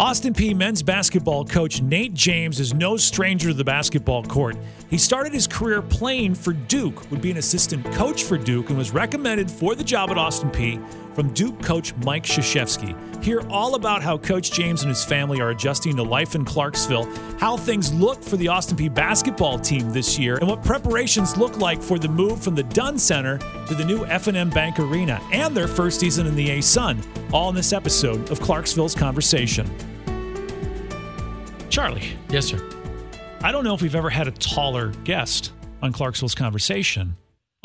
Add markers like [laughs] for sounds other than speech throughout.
Austin Peay men's basketball coach Nate James is no stranger to the basketball court. He started his career playing for Duke, would be an assistant coach for Duke, and was recommended for the job at Austin Peay from Duke coach Mike Krzyzewski. Hear all about how Coach James and his family are adjusting to life in Clarksville, how things look for the Austin Peay basketball team this year, and what preparations look like for the move from the Dunn Center to the new F&M Bank Arena and their first season in the ASUN. All in this episode of Clarksville's Conversation. Charlie. Yes, sir. I don't know if we've ever had a taller guest on Clarksville's Conversation.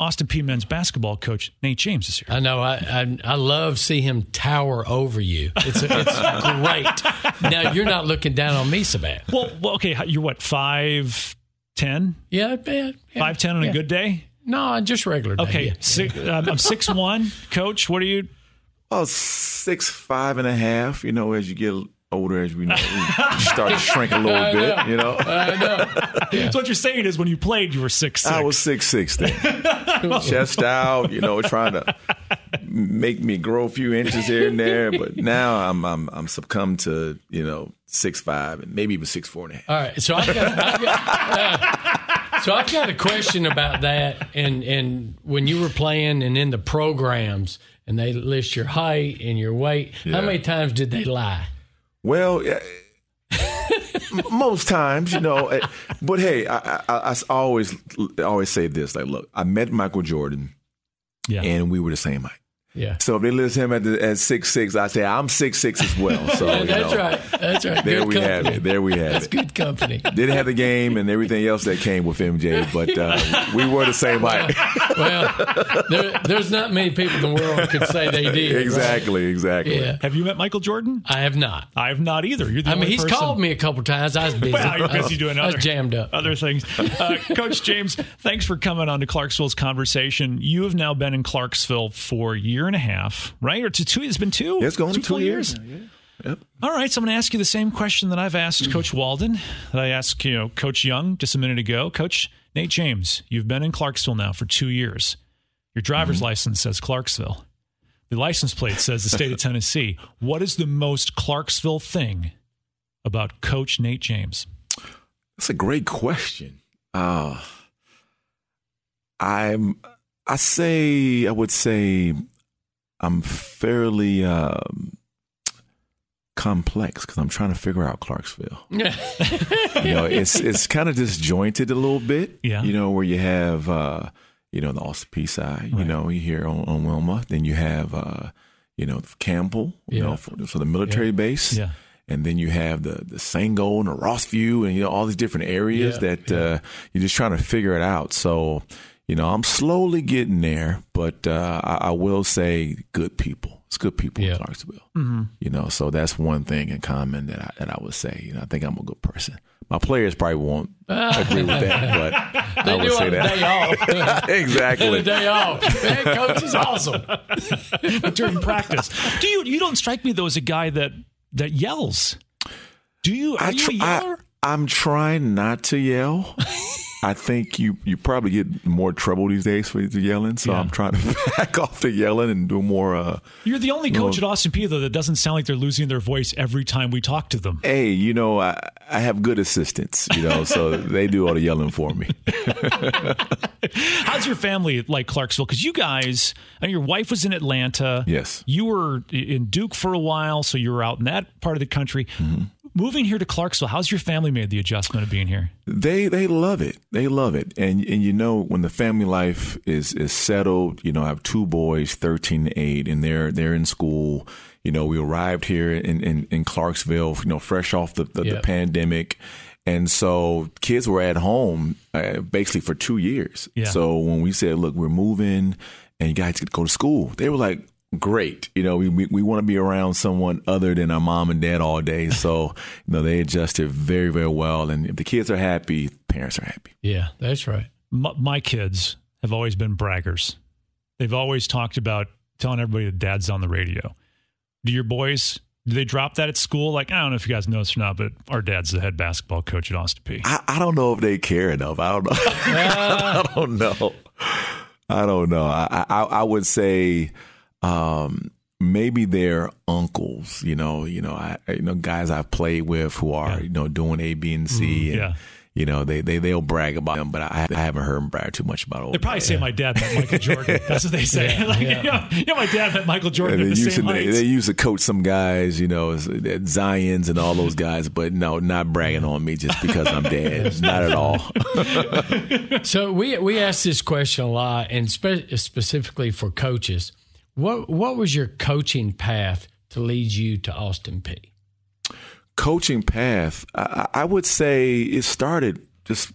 Austin Peay men's basketball coach Nate James is here. I know. I I, I love see him tower over you. It's it's [laughs] great. Now you're not looking down on me so bad. Well, well okay. You're what five ten? Yeah, yeah, yeah five ten on yeah. a good day. No, just regular. Day, okay, yeah. six, um, I'm six one. Coach, what are you? Oh, six five and a half. You know, as you get older as we know, we start to shrink a little [laughs] bit. You know. I know. Yeah. [laughs] So what you're saying is, when you played, you were six. six. I was six six then, [laughs] chest out. You know, trying to make me grow a few inches here and there. But now I'm I'm I'm succumbed to you know six five and maybe even six four and a half. All right, so I've got. I've got uh, so I've got a question about that, and and when you were playing and in the programs, and they list your height and your weight, yeah. how many times did they lie? Well, [laughs] most times, you know. Eh, but hey, I, I, I, always always say this: like, look, I met Michael Jordan, yeah. and we were the same height. Yeah. So if they list him at, the, at six six, I say I'm six six as well. [laughs] So yeah, that's know, right. That's right. There good we company. have it. There we have that's it. good company. Didn't have the game and everything else that came with MJ, [laughs] but uh, we were the same height. well, there, there's not many people in the world could say they did. Exactly. Right? Exactly. Yeah. Have you met Michael Jordan? I have not. I have not either. You're the I mean, he's person. called me a couple times. I was busy. well, you're busy doing other, I was jammed up. other things. Uh, [laughs] Coach James, thanks for coming on to Clarksville's conversation. You have now been in Clarksville for a year and a half, right? Or to two? It's been two. Yeah, it's going two, two years. years. Yeah. Yep. All right, so I'm going to ask you the same question that I've asked Coach Walden, that I asked you know Coach Young just a minute ago. Coach Nate James, you've been in Clarksville now for two years. Your driver's mm-hmm. license says Clarksville. The license plate says the state of [laughs] Tennessee. What is the most Clarksville thing about Coach Nate James? That's a great question. Uh, I'm. I say I would say I'm fairly um, complex because I'm trying to figure out Clarksville. [laughs] Yeah. you know, it's it's kind of disjointed a little bit. Yeah. You know, where you have uh, you know the Austin Peay side. Right. You know, you hear on, on Wilma. Then you have uh, you know Campbell. You know, for, for the military yeah. base. Yeah. And then you have the the Sango and the Rossview and you know all these different areas yeah. that uh, you're just trying to figure it out. So you know, I'm slowly getting there, but uh, I, I, will say good people. It's good people yeah. in Clarksville. Mm-hmm. You know, so that's one thing in common that I, that I would say. You know, I think I'm a good person. My players probably won't agree with that, but [laughs] they I would say that. day off. [laughs] [laughs] exactly. day off. Man, coach is awesome. during practice, do you you don't strike me though as a guy that that yells? Do you? Are I tr- you a yeller? I, I'm trying not to yell. I think you you probably get more trouble these days for the yelling. So yeah. I'm trying to [laughs] back off the yelling and do more. Uh, You're the only coach know, at Austin Peay though that doesn't sound like they're losing their voice every time we talk to them. Hey, you know I I have good assistants, you know, so [laughs] they do all the yelling for me. [laughs] How's your family like Clarksville? Because you guys, I mean, your wife was in Atlanta. Yes. You were in Duke for a while, so you were out in that part of the country. Mm-hmm moving here to Clarksville, how's your family made the adjustment of being here? They they love it. They love it. And and you know when the family life is is settled, you know, I have two boys, 13 and 8 and they're they're in school. You know, we arrived here in in, in Clarksville, you know, fresh off the the, yep. the pandemic. And so kids were at home uh, basically for 2 years. Yeah. So when we said, "Look, we're moving and you guys get to go to school." They were like, great. You know, we we, we want to be around someone other than our mom and dad all day. So, [laughs] you know, they adjusted very, very well. And if the kids are happy, parents are happy. Yeah, that's right. My, my kids have always been braggers. They've always talked about telling everybody that dad's on the radio. Do your boys do they drop that at school? Like, I don't know if you guys know this or not, but our dad's the head basketball coach at Austin Peay. I, I don't know if they care enough. I don't know. [laughs] I don't know. I don't know. I, I, I would say um, maybe their uncles, you know, you know, I, you know, guys I've played with who are, yeah. you know, doing A, B, and C. Mm, and, yeah you know, they they they'll brag about him, but I, I haven't heard them brag too much about. They probably say my dad met Michael Jordan. [laughs] That's what they say. Yeah, [laughs] like, yeah. You, know, you know, my dad met Michael Jordan. they, the used to, they, they, used to coach some guys, you know, Zions and all those guys, but no, not bragging on me just because I'm dad. [laughs] not at all. so we we ask this question a lot, and spe- specifically for coaches. What what was your coaching path to lead you to Austin Peay? coaching path, I, I, would say it started just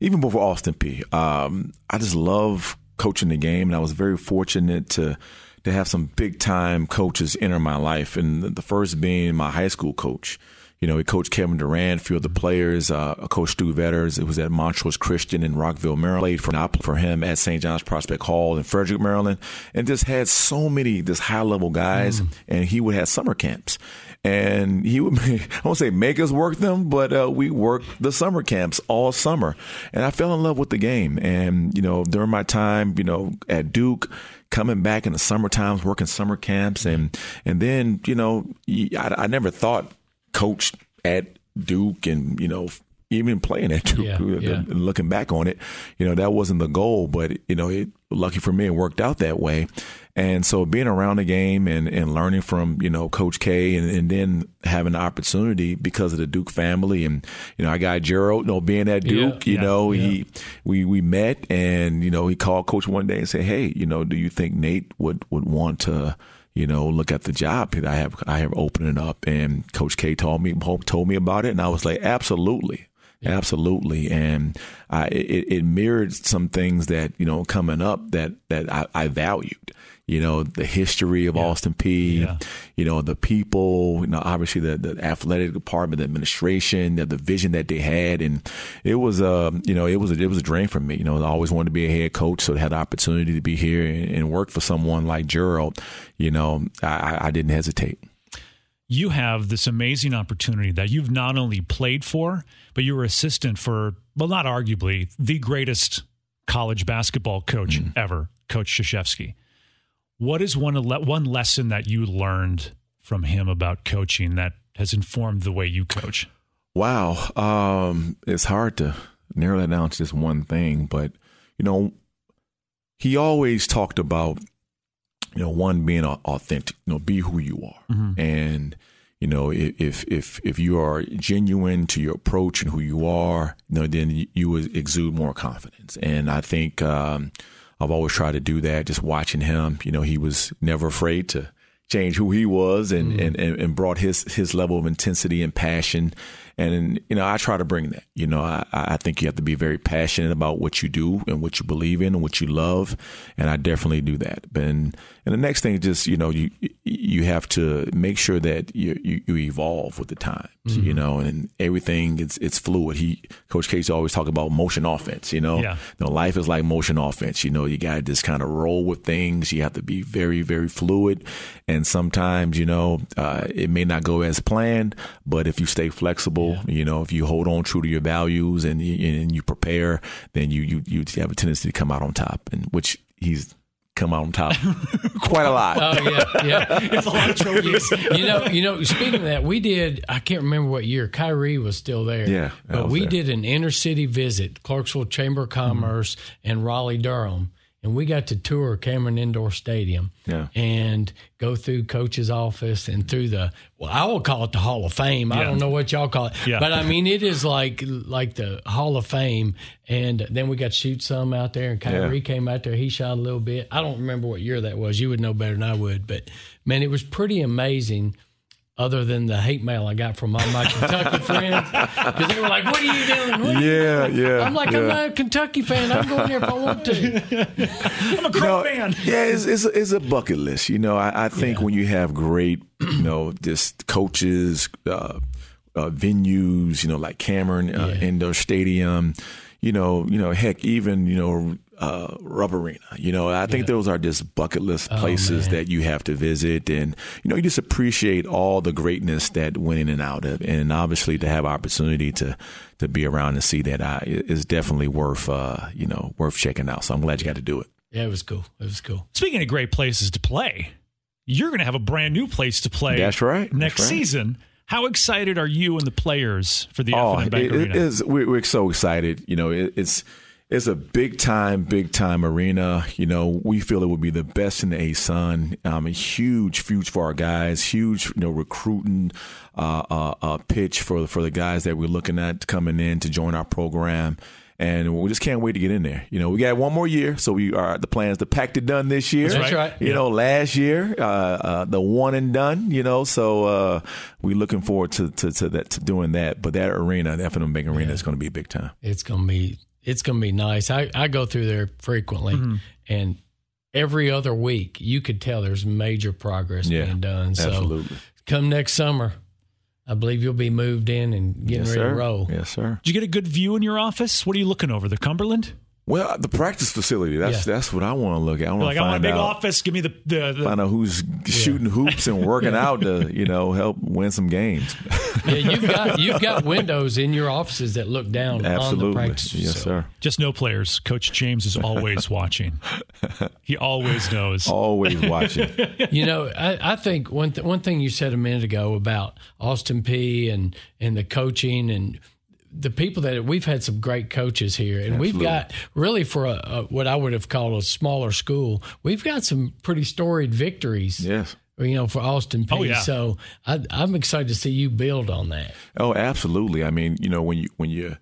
even before Austin Peay. Um, I just love coaching the game, and I was very fortunate to to have some big time coaches enter my life, and the first being my high school coach. You know, he coached Kevin Durant, a few of the players, uh, Coach Stu Vetters. It was at Montrose Christian in Rockville, Maryland. Played for, for him at St. John's Prospect Hall in Frederick, Maryland, and just had so many this high level guys. Mm. And he would have summer camps and he would [laughs] I won't say make us work them, but uh, we worked the summer camps all summer, and I fell in love with the game. And you know, during my time, you know, at Duke, coming back in the summer times, working summer camps, and and then you know, I, I never thought coach at Duke, and you know, even playing at Duke. Yeah, yeah. Looking back on it, you know that wasn't the goal, but you know, it, lucky for me, it worked out that way. And so being around the game and, and learning from, you know, Coach K and, and then having the opportunity because of the Duke family and, you know, I got Gerald, you know, being at Duke, yeah, you know, he, we, we met and, you know, he called coach one day and said, Hey, you know, do you think Nate would, would want to, you know, look at the job that I have, I have opening up. And Coach K told me, told me about it. And I was like, absolutely. Absolutely, and I, it, it mirrored some things that you know coming up that that I, I valued you know, the history of yeah. Austin Peay, yeah. you know, the people, you know, obviously the, the athletic department, the administration, the, the vision that they had. And it was, uh, you know, it was, a, it was a dream for me. You know, I always wanted to be a head coach. So to have the opportunity to be here and, and work for someone like Gerald, you know, I, I didn't hesitate you have this amazing opportunity that you've not only played for, but you were assistant for, well, not arguably the greatest college basketball coach mm. ever, Coach Krzyzewski. What is one one lesson that you learned from him about coaching that has informed the way you coach? Wow, um, it's hard to narrow that down to just one thing, but you know, he always talked about you know one being authentic, you know, be who you are, mm-hmm. and you know if if if you are genuine to your approach and who you are, you know, then you, you would exude more confidence, and I think. Um, I've always tried to do that. Just watching him, you know, he was never afraid to change who he was and, mm. and, and, brought his, his level of intensity and passion and, you know, I try to bring that. You know, I, I think you have to be very passionate about what you do and what you believe in and what you love. And I definitely do that. And, and the next thing is just, you know, you, you have to make sure that you, you, you evolve with the times, mm-hmm. you know, and everything it's, it's fluid. He, Coach K's always talk about motion offense, you know, yeah. you know, life is like motion offense. You know, you got to just kind of roll with things. You have to be very, very fluid. And sometimes, you know, uh, it may not go as planned, but if you stay flexible, yeah. You know, if you hold on true to your values and and you prepare, then you you you have a tendency to come out on top, and which he's come out on top [laughs] quite a lot. Oh yeah, yeah, [laughs] it's a lot of trophies. you know, you know. Speaking of that, we did. I can't remember what year. Kyrie was still there. Yeah, but we there. did an inner city visit, Clarksville Chamber of Commerce mm-hmm. and Raleigh Durham, and we got to tour Cameron Indoor Stadium yeah. and go through coach's office and through the well I will call it the Hall of Fame. Yeah. I don't know what y'all call it. Yeah. But I mean it is like like the Hall of Fame and then we got to shoot some out there and Kyrie came out there, he shot a little bit. I don't remember what year that was. You would know better than I would, but man, it was pretty amazing other than the hate mail I got from all my Kentucky [laughs] friends because they were like, "What are you doing?" What yeah, you yeah. I'm like, yeah. I'm not a Kentucky fan. I'm going there if I want to. [laughs] I'm a Crow fan. Yeah, it's, it's, a, it's, a bucket list. You know, I, I think yeah. when you have great, you know, just coaches, uh, uh, venues, you know, like Cameron uh, yeah. Indoor Stadium. You know, you know, heck, even you know, uh, Rupp Arena. You know, I think yeah. those are just bucket list oh, places oh, that you have to visit, and you know, you just appreciate all the greatness that went in and out of, and obviously to have opportunity to to be around and see that uh, is definitely worth uh, you know worth checking out. So I'm glad you got to do it. Yeah, it was cool. It was cool. Speaking of great places to play, you're going to have a brand new place to play. That's right. Next That's right. season. How excited are you and the players for the Oh, F&M Bank it- Arena? it is. We're, we're so excited. You know, it, it's it's a big time, big time arena. You know, we feel it would be the best in the ASUN. Um, a huge, huge for our guys. Huge, you know, recruiting uh, uh, uh, pitch for for the guys that we're looking at coming in to join our program. And we just can't wait to get in there. You know, we got one more year, so we are the plans to pack it done this year. That's right. You know, last year, uh, uh, the one and done. You know, so uh, we're looking forward to, to to that to doing that. But that arena, the F&M Bank Arena, is going to be big time. It's gonna be it's gonna be nice. I, I go through there frequently, Mm-hmm. and every other week you could tell there's major progress Yeah, being done. So Absolutely, come next summer, I believe you'll be moved in and getting yes, ready sir. to roll. Yes, sir. Did you get a good view in your office? What are you looking over? The Cumberland? Well, the practice facility. That's Yeah. that's what I want to look at. I You're want like, to I want a big out. office. Give me the, the, the Find out who's shooting hoops and working out to, you know, help win some games. [laughs] Yeah, you've got you've got windows in your offices that look down on the practice. Yes, facility. sir. just no players. Coach James is always [laughs] watching. He always knows. Always watching. [laughs] You know, I, I think one th- one thing you said a minute ago about Austin Peay and and the coaching and the people that we've had some great coaches here, and we've got really for a, a, what I would have called a smaller school, we've got some pretty storied victories. yes. You know, for Austin Peay. Oh, yeah. So I, I'm excited to see you build on that. Oh, absolutely. I mean, you know, when you when you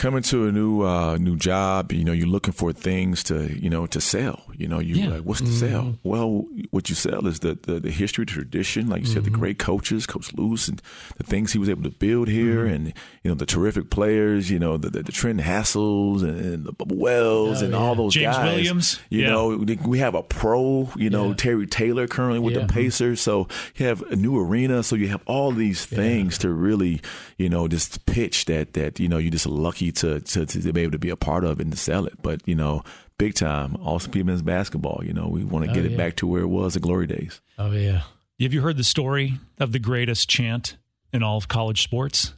come to a new uh, new job, you know, you're looking for things to you know to sell. You know, you Yeah. like what's to sell? Mm-hmm. Well, what you sell is the the, the history, the tradition, like you said, the mm-hmm. great coaches, Coach Loos, and the things he was able to build here, mm-hmm. and you know the terrific players. You know, the the, the Trent Hassells and, and the Bubba Wells Oh, and yeah. all those James guys. Williams. You Yeah. know, we have a pro. You know. Terry Taylor currently with the Pacers. So you have a new arena. So you have all these things to really, you know, just pitch that that you know you're just lucky to to, to be able to be a part of and to sell it. But you know, big time, Austin Peay men's basketball. You know, we want to Oh, get it back to where it was the glory days. Oh yeah. Have you heard the story of the greatest chant in all of college sports?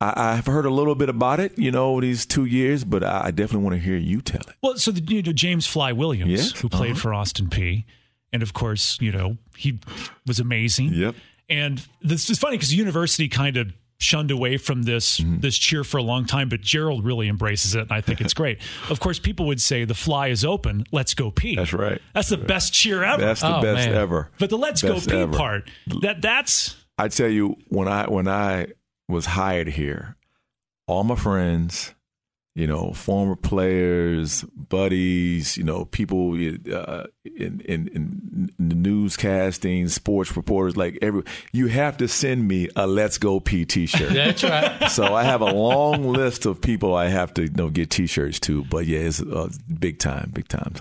I, I've heard a little bit about it, you know, these two years, but I, I definitely want to hear you tell it. Well, so the, you know, James Fly Williams, Yes, who played uh-huh. for Austin Peay, and of course, you know, he was amazing. Yep. And this is funny because the university kind of shunned away from this Mm-hmm. this cheer for a long time, but Gerald really embraces it, and I think it's great. [laughs] of course, people would say the fly is open, let's go pee. That's right. That's the best cheer ever. That's the Oh, best man. ever. but the let's Best go pee ever. part, that that's I tell you, when I when I was hired here, all my friends, you know, former players, buddies, you know, people uh, in, in in the newscasting, sports reporters, like every, you have to send me a "Let's Go P" T-shirt. [laughs] That's right. so I have a long list of people I have to you know get T-shirts to. But yeah, it's uh, big time, big time.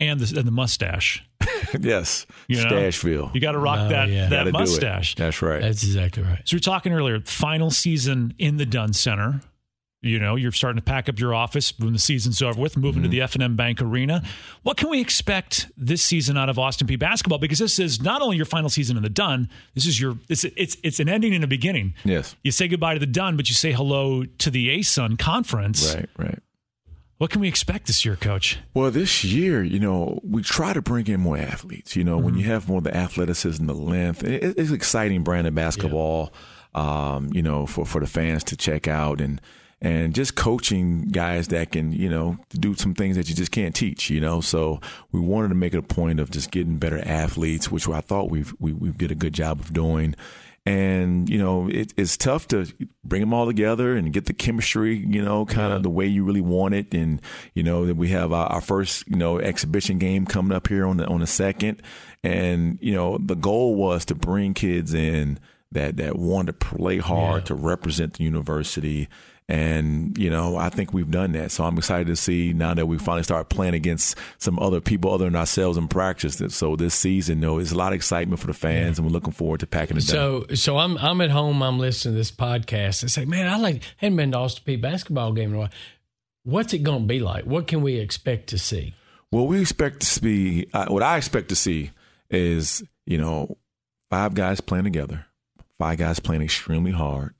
and the, and the mustache. [laughs] yes, You know? Stashville. You got to rock Oh, that yeah. that Gotta mustache. That's right. That's exactly right. So we are talking earlier, final season in the Dunn Center. You know, you're starting to pack up your office when the season's over with, moving to the F&M Bank Arena. What can we expect this season out of Austin Peay basketball? Because this is not only your final season in the Dunn, this is your it's it's it's an ending and a beginning. yes, You say goodbye to the Dunn, but you say hello to the ASUN conference. right, right. What can we expect this year, Coach? Well, this year, you know, we try to bring in more athletes. You know, when you have more of the athleticism, the length, it's exciting brand of basketball. Um, you know, for for the fans to check out and and just coaching guys that can, you know, do some things that you just can't teach. You know, so we wanted to make it a point of just getting better athletes, which I thought we've we we did a good job of doing. And you know, it, it's tough to bring them all together and get the chemistry, you know, kind of the way you really want it. And you know, that we have our, our first, you know, exhibition game coming up here on the on the second. And you know, the goal was to bring kids in that that want to play hard Yeah. to represent the university. And you know, I think we've done that. So I'm excited to see now that we finally start playing against some other people other than ourselves in practice. So this season, know, there's a lot of excitement for the fans, and we're looking forward to packing it down. So so I'm I'm at home. I'm listening to this podcast. I say, man, I like hadn't been to Austin Peay basketball game in a while. What's it going to be like? What can we expect to see? Well, we expect to see uh, what I expect to see is you know five guys playing together, five guys playing extremely hard.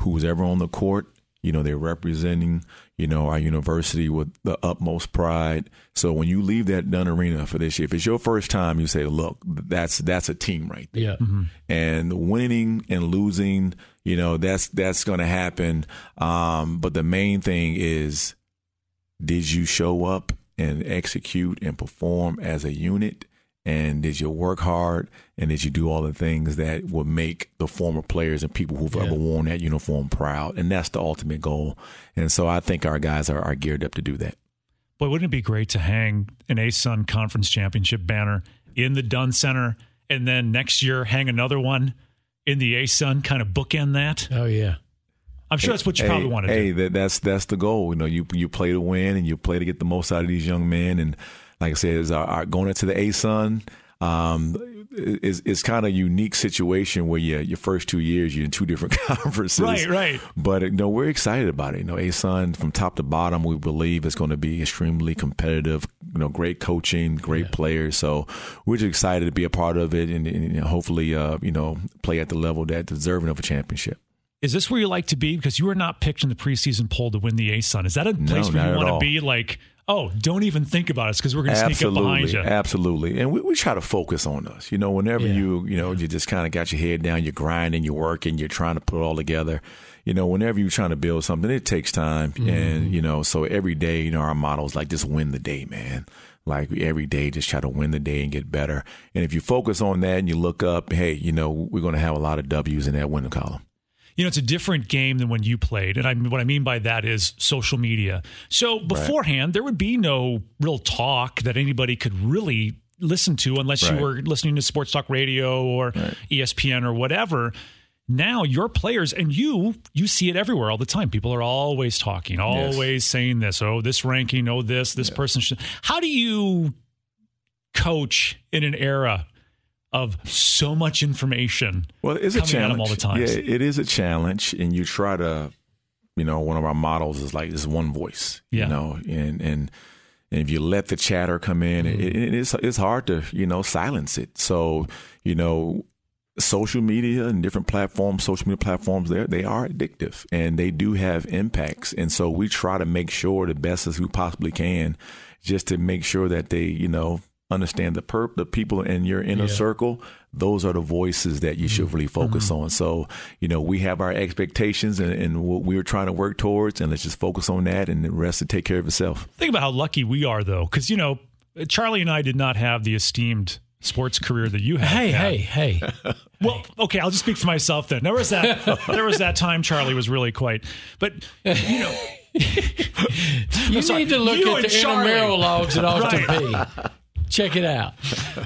Who was ever on the court You know, they're representing, you know, our university with the utmost pride. So when you leave that Dunn Arena for this year, if it's your first time, you say, look, that's that's a team right there. Yeah. Mm-hmm. And winning and losing, you know, that's that's going to happen. Um, but the main thing is, did you show up and execute and perform as a unit? And did you work hard and did you do all the things that would make the former players and people who've yeah. ever worn that uniform proud and that's the ultimate goal and so i think our guys are, are geared up to do that boy wouldn't it be great to hang an asun conference championship banner in the dunn center and then next year hang another one in the asun kind of bookend that oh yeah I'm sure that's what you probably want to hey, do. Hey, that, that's that's the goal. You know, you you play to win and you play to get the most out of these young men. And like I said, is our, our going into the ASUN. Um, is is kind of unique situation where you your first two years you're in two different [laughs] conferences, right? Right. But you know we're excited about it. You know, ASUN from top to bottom, we believe is going to be extremely competitive. You know, great coaching, great yeah. players. So we're just excited to be a part of it and, and hopefully, uh, you know, play at the level that deserving of a championship. Is this where you like to be? Because you were not picked in the preseason poll to win the ASUN. Is that a place no, where you want to be? Like oh, don't even think about us because we're going to sneak up behind you. Absolutely. And we, we try to focus on us. You know, whenever yeah. you, you know, you just kind of got your head down, you're grinding, you're working, you're trying to put it all together. You know, whenever you're trying to build something, it takes time. Mm-hmm. And, you know, so every day, you know, our motto is like just win the day, man. Like every day, just try to win the day and get better. And if you focus on that and you look up, hey, you know, we're going to have a lot of W's in that winning column you know, it's a different game than when you played. And I, what I mean by that is social media. So beforehand, right. there would be no real talk that anybody could really listen to unless right. you were listening to sports talk radio or right. ESPN or whatever. Now your players and you, you see it everywhere all the time. People are always talking, always yes. saying this. Oh, this ranking. Oh, this this yeah. person should. How do you coach in an era of so much information. Well, it's a challenge all the time. Yeah, it is a challenge, and you try to, you know, one of our models is like this one voice. Yeah. You know, and and. And if you let the chatter come in, mm-hmm. it, it, it's it's hard to you know silence it. So you know, social media and different platforms, social media platforms, they they are addictive and they do have impacts. And so we try to make sure the best as we possibly can, just to make sure that they you know understand the perp, the people in your inner yeah. circle, those are the voices that you should really focus mm-hmm. on. So, you know, we have our expectations and, and, what we're trying to work towards, and let's just focus on that, and the rest to take care of itself. Think about how lucky we are, though, because you know, Charlie and I did not have the esteemed sports career that you have. Hey, had. hey, hey. [laughs] well, okay, I'll just speak for myself then. There was that. [laughs] there was that time Charlie was really quite, but you know. [laughs] you need to look you at the Charlie. intramural logs at Austin right. Peay Check it out.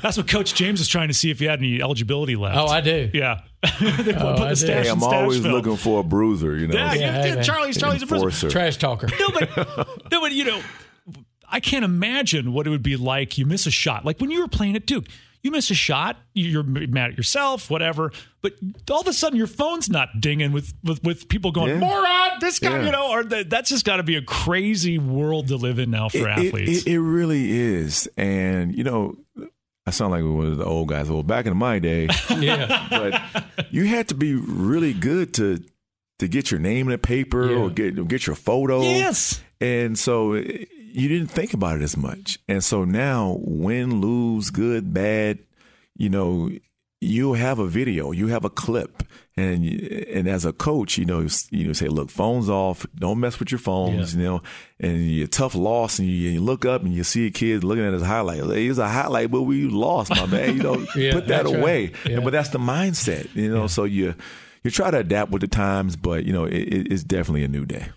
That's what Coach James is trying to see if you had any eligibility left. Oh, I do. Yeah. [laughs] they put, oh, put the stash hey, I'm always film. looking for a bruiser, you know. Yeah, yeah, hey, Charlie's Charlie's a bruiser. Trash talker. No, but, [laughs] no, but you know, I can't imagine what it would be like. You miss a shot, like when you were playing at Duke you miss a shot, you're mad at yourself, whatever. But all of a sudden, your phone's not dinging with with, with people going, yeah. "Moron, this guy," yeah. you know, or the, that's just got to be a crazy world to live in now for it, athletes. It, it, it, really is, and you know. I sound like one of the old guys. Well, back in my day, [laughs] yeah, but you had to be really good to to get your name in a paper yeah. or get get your photo. Yes, and so you didn't think about it as much. And so now, win, lose, good, bad, you know, you have a video, you have a clip, and and as a coach, you know, you know, say, look, phones off, don't mess with your phones, yeah. you know, and you tough loss, and you, you, look up and you see a kid looking at his highlight. It's a highlight, but we lost, my man. You know, [laughs] yeah, put that away. Right. Yeah. But that's the mindset, you know. So you you try to adapt with the times, but you know, it, it's definitely a new day.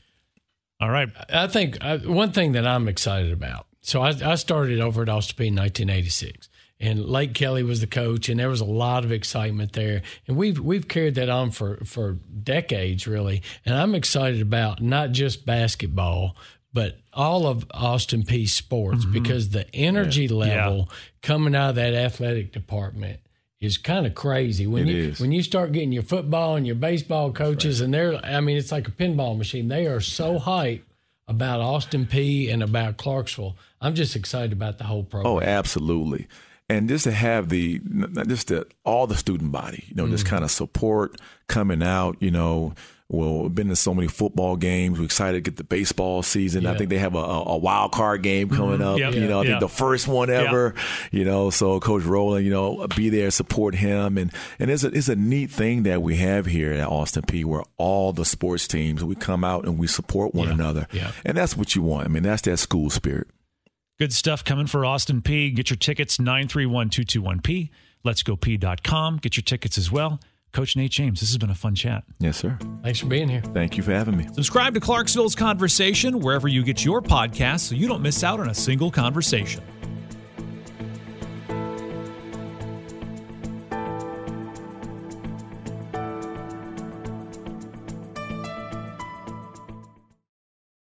All right. I think uh, one thing that I'm excited about. So I, I started over at Austin Peay in 1986, and Lake Kelly was the coach, and there was a lot of excitement there, and we've we've carried that on for for decades, really. And I'm excited about not just basketball, but all of Austin Peay sports mm-hmm. because the energy yeah. level yeah. coming out of that athletic department is kind of crazy when it you is. when you start getting your football and your baseball coaches right. and they're I mean it's like a pinball machine. They are so hyped about Austin Peay and about Clarksville. I'm just excited about the whole program. Oh, absolutely. And just to have the just the, all the student body, you know, mm-hmm. this kind of support coming out, you know, well, been to so many football games. We're excited to get the baseball season. Yeah. I think they have a, a wild card game coming mm-hmm. up. Yep. You know, I think the first one ever. You know, so Coach Rowland, you know, be there, support him, and and it's a it's a neat thing that we have here at Austin Peay, where all the sports teams we come out and we support one Yeah. another, Yeah. and that's what you want. I mean, that's that school spirit. Good stuff coming for Austin Peay. Get your tickets 931-221P. Let's go P.com. Get your tickets as well. Coach Nate James, this has been a fun chat. Yes, sir. Thanks for being here. Thank you for having me. Subscribe to Clarksville's Conversation wherever you get your podcasts so you don't miss out on a single conversation.